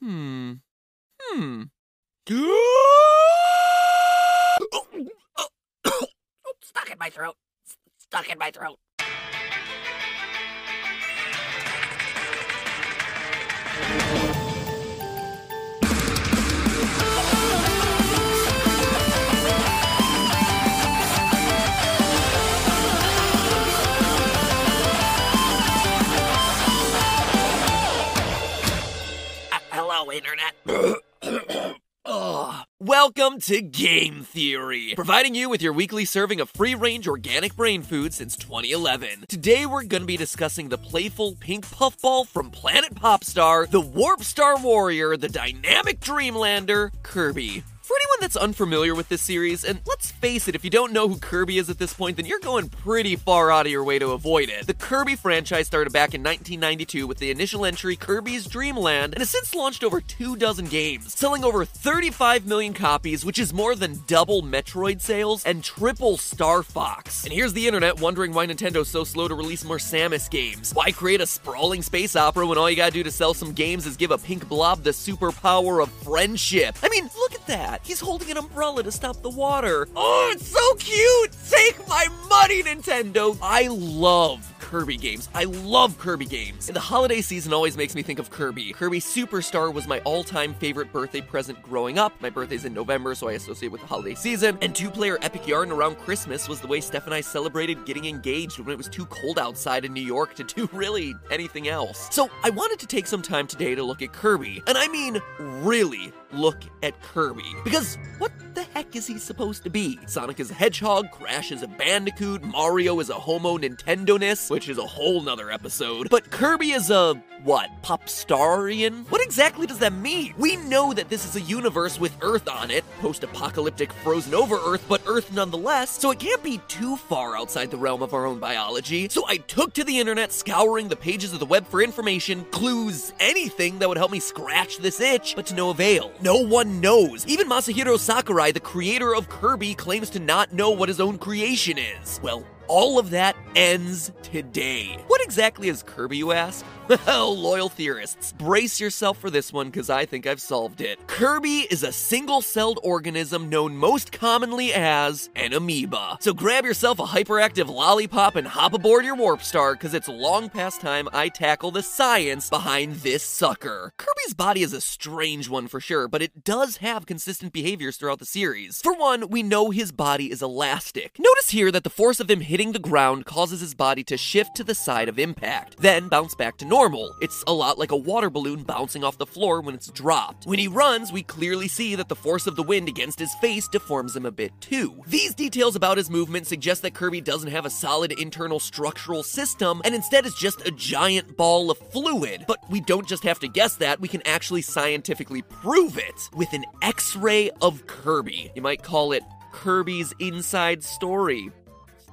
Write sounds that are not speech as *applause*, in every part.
Hmm. Hmm. *coughs* *coughs* *coughs* Stuck in my throat. Stuck in my throat. Welcome to Game Theory, providing you with your weekly serving of free range organic brain food since 2011. Today we're going to be discussing the playful pink puffball from Planet Popstar, the Warp Star Warrior, the dynamic Dreamlander, Kirby. For anyone that's unfamiliar with this series, and let's face it, if you don't know who Kirby is at this point, then you're going pretty far out of your way to avoid it. The Kirby franchise started back in 1992 with the initial entry Kirby's Dream Land, and has since launched over two dozen games, selling over 35 million copies, which is more than double Metroid sales and triple Star Fox. And here's the internet wondering why Nintendo's so slow to release more Samus games. Why create a sprawling space opera when all you gotta do to sell some games is give a pink blob the superpower of friendship? I mean, look at that. He's holding an umbrella to stop the water. Oh, it's so cute! Take my money, Nintendo! I love Kirby games. I love Kirby games. And the holiday season always makes me think of Kirby. Kirby Superstar was my all-time favorite birthday present growing up. My birthday's in November, so I associate with the holiday season. And two-player Epic Yarn around Christmas was the way Steph and I celebrated getting engaged when it was too cold outside in New York to do *laughs* really anything else. So I wanted to take some time today to look at Kirby. And I mean really look at Kirby. Because what the heck is he supposed to be? Sonic is a hedgehog, Crash is a bandicoot, Mario is a homo Nintendo-ness, which is a whole nother episode. But Kirby is a what? Popstarian? What exactly does that mean? We know that this is a universe with Earth on it, post-apocalyptic frozen over Earth, but Earth nonetheless, so it can't be too far outside the realm of our own biology. So I took to the internet, scouring the pages of the web for information, clues, anything that would help me scratch this itch, but to no avail. No one knows. Even Masahiro Sakurai, the creator of Kirby, claims to not know what his own creation is. Well, all of that ends today. What exactly is Kirby, you ask? Well, loyal theorists, brace yourself for this one because I think I've solved it. Kirby is a single celled organism known most commonly as an amoeba. So grab yourself a hyperactive lollipop and hop aboard your Warp Star because it's long past time I tackle the science behind this sucker. Kirby's body is a strange one for sure, but it does have consistent behaviors throughout the series. For one, we know his body is elastic. Notice here that the force of him hitting the ground causes his body to shift to the side of impact, then bounce back to normal. It's a lot like a water balloon bouncing off the floor when it's dropped. When he runs, we clearly see that the force of the wind against his face deforms him a bit too. These details about his movement suggest that Kirby doesn't have a solid internal structural system and instead is just a giant ball of fluid. But we don't just have to guess that, we can actually scientifically prove it with an X ray of Kirby. You might call it Kirby's Inside Story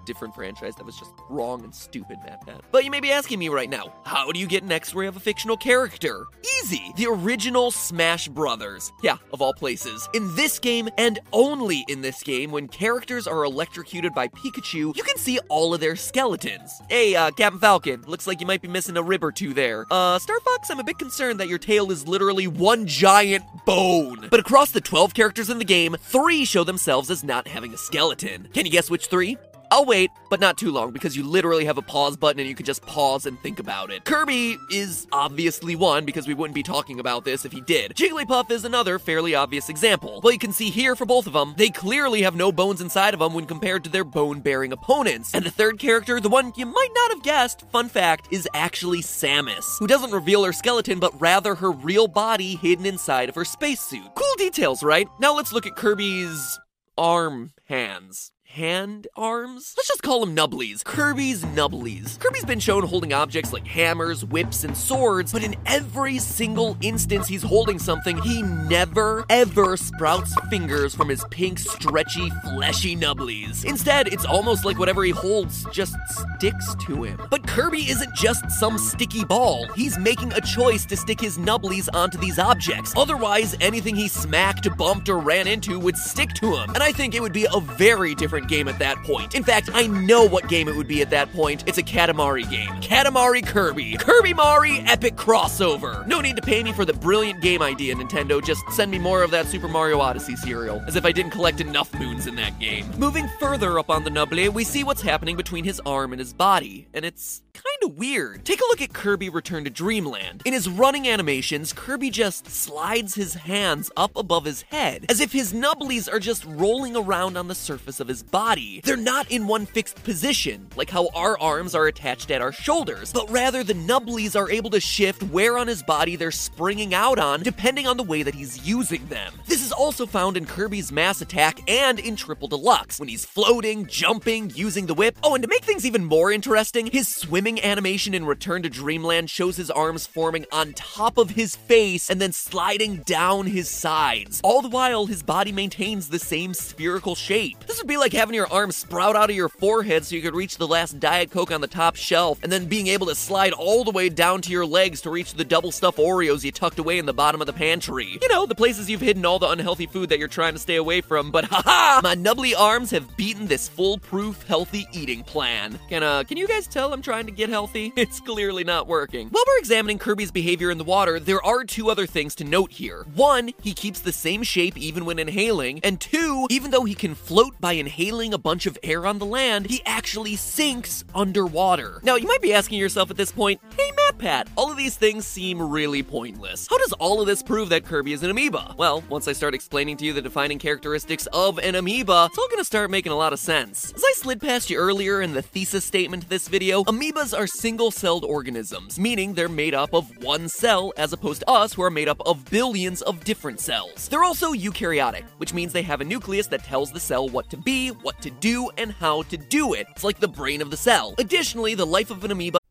different franchise that was just wrong and stupid, Pat. But you may be asking me right now, how do you get an X-ray of a fictional character? Easy! The original Smash Brothers. Yeah, of all places. In this game, and only in this game, when characters are electrocuted by Pikachu, you can see all of their skeletons. Hey, uh, Captain Falcon, looks like you might be missing a rib or two there. Uh, Star Fox, I'm a bit concerned that your tail is literally one giant bone. But across the 12 characters in the game, three show themselves as not having a skeleton. Can you guess which three? I'll wait, but not too long because you literally have a pause button and you can just pause and think about it. Kirby is obviously one because we wouldn't be talking about this if he did. Jigglypuff is another fairly obvious example. Well, you can see here for both of them, they clearly have no bones inside of them when compared to their bone bearing opponents. And the third character, the one you might not have guessed, fun fact, is actually Samus, who doesn't reveal her skeleton but rather her real body hidden inside of her spacesuit. Cool details, right? Now let's look at Kirby's arm hands hand arms? Let's just call them nubblies. Kirby's nubblies. Kirby's been shown holding objects like hammers, whips, and swords, but in every single instance he's holding something, he never, ever sprouts fingers from his pink, stretchy, fleshy nubblies. Instead, it's almost like whatever he holds just sticks to him. But Kirby isn't just some sticky ball. He's making a choice to stick his nubblies onto these objects. Otherwise, anything he smacked, bumped, or ran into would stick to him. And I think it would be a very different game at that point. In fact, I know what game it would be at that point. It's a Katamari game. Katamari Kirby. Kirby Mari epic crossover. No need to pay me for the brilliant game idea, Nintendo. Just send me more of that Super Mario Odyssey cereal. As if I didn't collect enough moons in that game. Moving further up on the Nubble, we see what's happening between his arm and his body, and it's kind of weird. Take a look at Kirby Return to Dreamland. In his running animations, Kirby just slides his hands up above his head, as if his nubblies are just rolling around on the surface of his body. They're not in one fixed position, like how our arms are attached at our shoulders, but rather the nubblies are able to shift where on his body they're springing out on, depending on the way that he's using them. This is also found in Kirby's Mass Attack and in Triple Deluxe, when he's floating, jumping, using the whip. Oh, and to make things even more interesting, his swimming animation in Return to Dreamland shows his arms forming on top of his face and then sliding down his sides. All the while, his body maintains the same spherical shape. This would be like having your arms sprout out of your forehead so you could reach the last Diet Coke on the top shelf, and then being able to slide all the way down to your legs to reach the double stuffed Oreos you tucked away in the bottom of the pantry. You know, the places you've hidden all the unhealthy food that you're trying to stay away from, but *laughs* haha! My nubbly arms have beaten this foolproof healthy eating plan. Can uh can you guys tell I'm trying to get healthy? *laughs* It's clearly not working. While we're examining Kirby's behavior in the water, there are two other things to note here. One, he keeps the same shape even when inhaling, and two, even though he can float by inhaling a bunch of air on the land, he actually sinks underwater. Now, you might be asking yourself at this point, hey MatPat, all of these things seem really pointless. How does all of this prove that Kirby is an amoeba? Well, once I start explaining to you the defining characteristics of an amoeba, it's all gonna start making a lot of sense. As I slid past you earlier in the thesis statement to this video, amoebas are single celled organisms, meaning they're made up of one cell as opposed to us who are made up of billions of different cells. They're also eukaryotic, which means they have a nucleus that tells the cell what to be, what to do, and how to do it. It's like the brain of the cell. Additionally, the life of an amoeba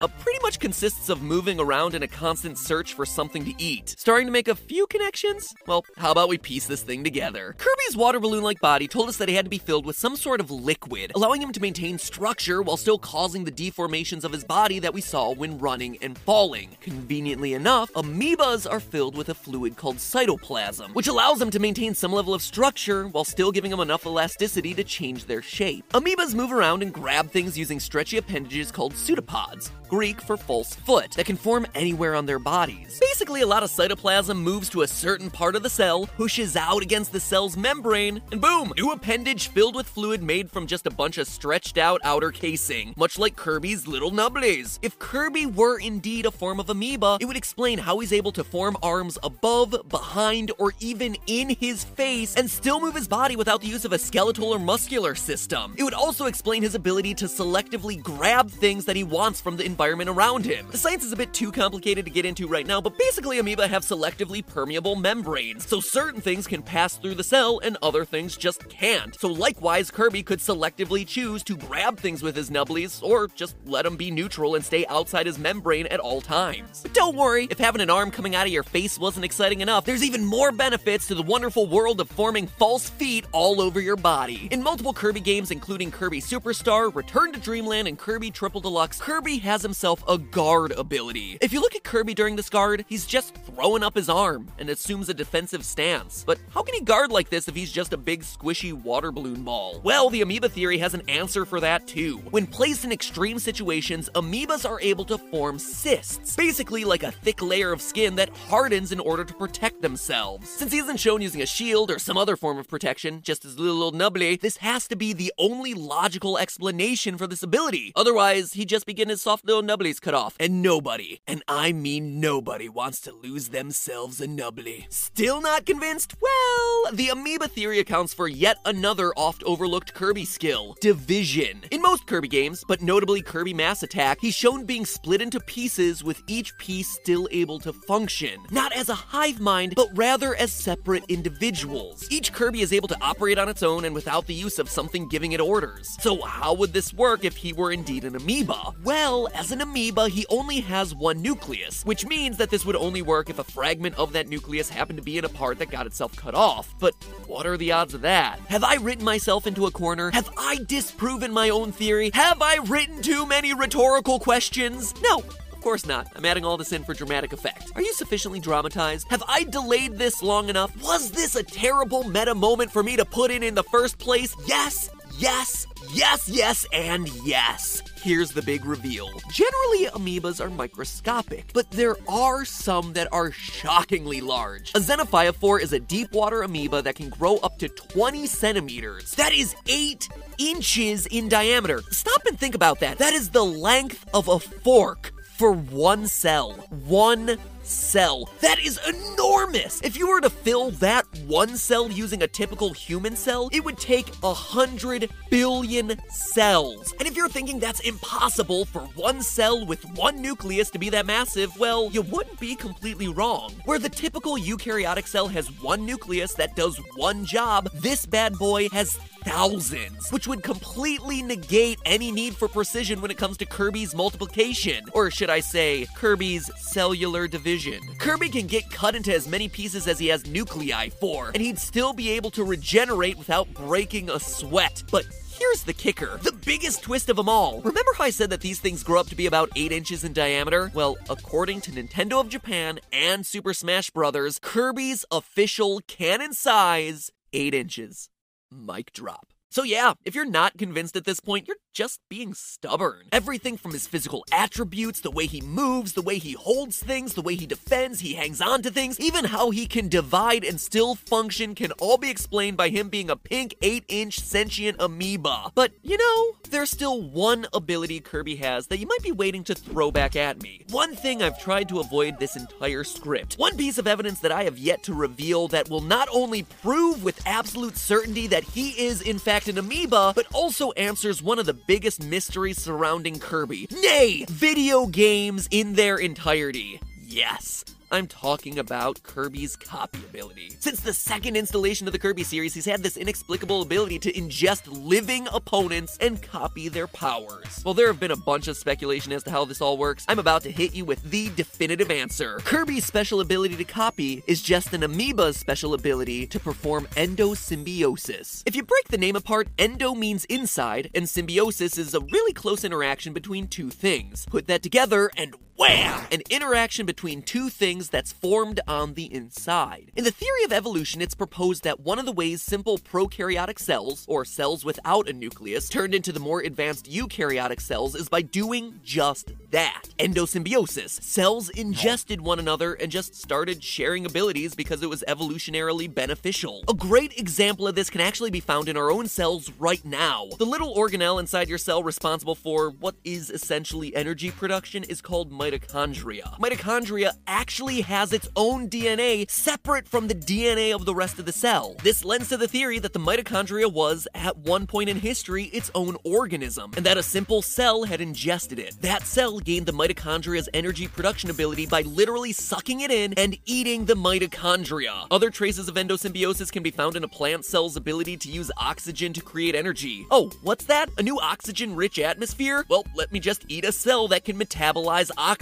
Uh, pretty much consists of moving around in a constant search for something to eat. Starting to make a few connections? Well, how about we piece this thing together? Kirby's water balloon like body told us that he had to be filled with some sort of liquid, allowing him to maintain structure while still causing the deformations of his body that we saw when running and falling. Conveniently enough, amoebas are filled with a fluid called cytoplasm, which allows them to maintain some level of structure while still giving them enough elasticity to change their shape. Amoebas move around and grab things using stretchy appendages called pseudopods. Greek for false foot, that can form anywhere on their bodies. Basically, a lot of cytoplasm moves to a certain part of the cell, pushes out against the cell's membrane, and boom, new appendage filled with fluid made from just a bunch of stretched out outer casing, much like Kirby's little nubblies. If Kirby were indeed a form of amoeba, it would explain how he's able to form arms above, behind, or even in his face and still move his body without the use of a skeletal or muscular system. It would also explain his ability to selectively grab things that he wants from the environment around him. The science is a bit too complicated to get into right now, but basically amoeba have selectively permeable membranes, so certain things can pass through the cell and other things just can't. So likewise, Kirby could selectively choose to grab things with his nubblies or just let them be neutral and stay outside his membrane at all times. But don't worry, if having an arm coming out of your face wasn't exciting enough, there's even more benefits to the wonderful world of forming false feet all over your body. In multiple Kirby games, including Kirby Superstar, Return to Dreamland, and Kirby Triple Deluxe, Kirby has himself a guard ability. If you look at Kirby during this guard, he's just throwing up his arm and assumes a defensive stance. But how can he guard like this if he's just a big squishy water balloon ball? Well, the amoeba theory has an answer for that too. When placed in extreme situations, amoebas are able to form cysts, basically like a thick layer of skin that hardens in order to protect themselves. Since he isn't shown using a shield or some other form of protection, just his little old nubbly, this has to be the only logical explanation for this ability. Otherwise, he'd just be getting his soft little nubblies cut off. And nobody, and I mean nobody, wants to lose themselves a nubbly. Still not convinced? Well, the amoeba theory accounts for yet another oft overlooked Kirby skill division. In most Kirby games, but notably Kirby Mass Attack, he's shown being split into pieces with each piece still able to function. Not as a hive mind, but rather as separate individuals. Each Kirby is able to operate on its own and without the use of something giving it orders. So, how would this work if he were indeed an amoeba? Well, as an amoeba, he only has one nucleus, which means that this would only work if a fragment of that nucleus happened to be in a part that got itself cut off. But what are the odds of that? Have I written myself into a corner? Have I disproven my own theory? Have I written too many rhetorical questions? No, of course not. I'm adding all this in for dramatic effect. Are you sufficiently dramatized? Have I delayed this long enough? Was this a terrible meta moment for me to put in in the first place? Yes, yes, yes, yes, and yes. Here's the big reveal. Generally, amoebas are microscopic, but there are some that are shockingly large. A xenophyophore is a deep water amoeba that can grow up to 20 centimeters. That is 8 inches in diameter. Stop and think about that. That is the length of a fork for one cell. One cell. That is enormous! If you were to fill that one cell using a typical human cell, it would take a hundred billion cells. And if you're thinking that's impossible for one cell with one nucleus to be that massive, well, you wouldn't be completely wrong. Where the typical eukaryotic cell has one nucleus that does one job, this bad boy has thousands, which would completely negate any need for precision when it comes to Kirby's multiplication. Or should I say, Kirby's cellular division. Kirby can get cut into as many pieces as he has nuclei for, and he'd still be able to regenerate without breaking a sweat. But Here's the kicker the biggest twist of them all. Remember how I said that these things grow up to be about 8 inches in diameter? Well, according to Nintendo of Japan and Super Smash Bros., Kirby's official canon size 8 inches. Mic drop. So, yeah, if you're not convinced at this point, you're just being stubborn. Everything from his physical attributes, the way he moves, the way he holds things, the way he defends, he hangs on to things, even how he can divide and still function can all be explained by him being a pink 8 inch sentient amoeba. But, you know, there's still one ability Kirby has that you might be waiting to throw back at me. One thing I've tried to avoid this entire script. One piece of evidence that I have yet to reveal that will not only prove with absolute certainty that he is, in fact, an amoeba, but also answers one of the biggest mysteries surrounding Kirby. Nay, video games in their entirety. Yes. I'm talking about Kirby's copy ability. Since the second installation of the Kirby series, he's had this inexplicable ability to ingest living opponents and copy their powers. While there have been a bunch of speculation as to how this all works, I'm about to hit you with the definitive answer. Kirby's special ability to copy is just an amoeba's special ability to perform endosymbiosis. If you break the name apart, endo means inside, and symbiosis is a really close interaction between two things. Put that together, and wham! An interaction between two things that's formed on the inside. In the theory of evolution, it's proposed that one of the ways simple prokaryotic cells, or cells without a nucleus, turned into the more advanced eukaryotic cells is by doing just that endosymbiosis. Cells ingested one another and just started sharing abilities because it was evolutionarily beneficial. A great example of this can actually be found in our own cells right now. The little organelle inside your cell responsible for what is essentially energy production is called mitochondria. Mitochondria Mitochondria actually has its own DNA separate from the DNA of the rest of the cell. This lends to the theory that the mitochondria was, at one point in history, its own organism, and that a simple cell had ingested it. That cell gained the mitochondria's energy production ability by literally sucking it in and eating the mitochondria. Other traces of endosymbiosis can be found in a plant cell's ability to use oxygen to create energy. Oh, what's that? A new oxygen rich atmosphere? Well, let me just eat a cell that can metabolize oxygen.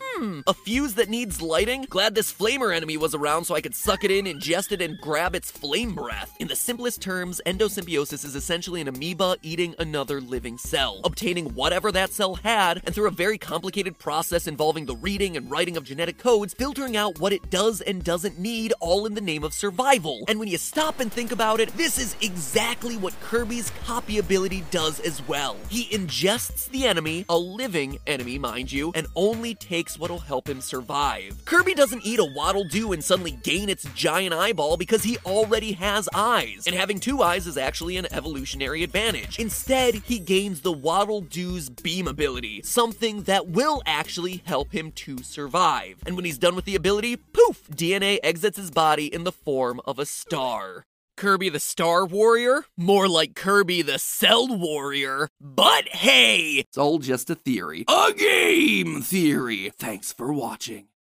Hmm, Hmm, a fuse that needs lighting? Glad this flamer enemy was around so I could suck it in, ingest it, and grab its flame breath. In the simplest terms, endosymbiosis is essentially an amoeba eating another living cell, obtaining whatever that cell had, and through a very complicated process involving the reading and writing of genetic codes, filtering out what it does and doesn't need, all in the name of survival. And when you stop and think about it, this is exactly what Kirby's copy ability does as well. He ingests the enemy, a living enemy, mind you, and only takes what'll help him survive. Kirby doesn't eat a Waddle Doo and suddenly gain its giant eyeball because he already has eyes, and having two eyes is actually an evolutionary advantage. Instead, he gains the Waddle Doo's beam ability, something that will actually help him to survive. And when he's done with the ability, poof, DNA exits his body in the form of a star. Kirby the Star Warrior? More like Kirby the Cell Warrior. But hey, it's all just a theory. A game theory. Thanks for watching.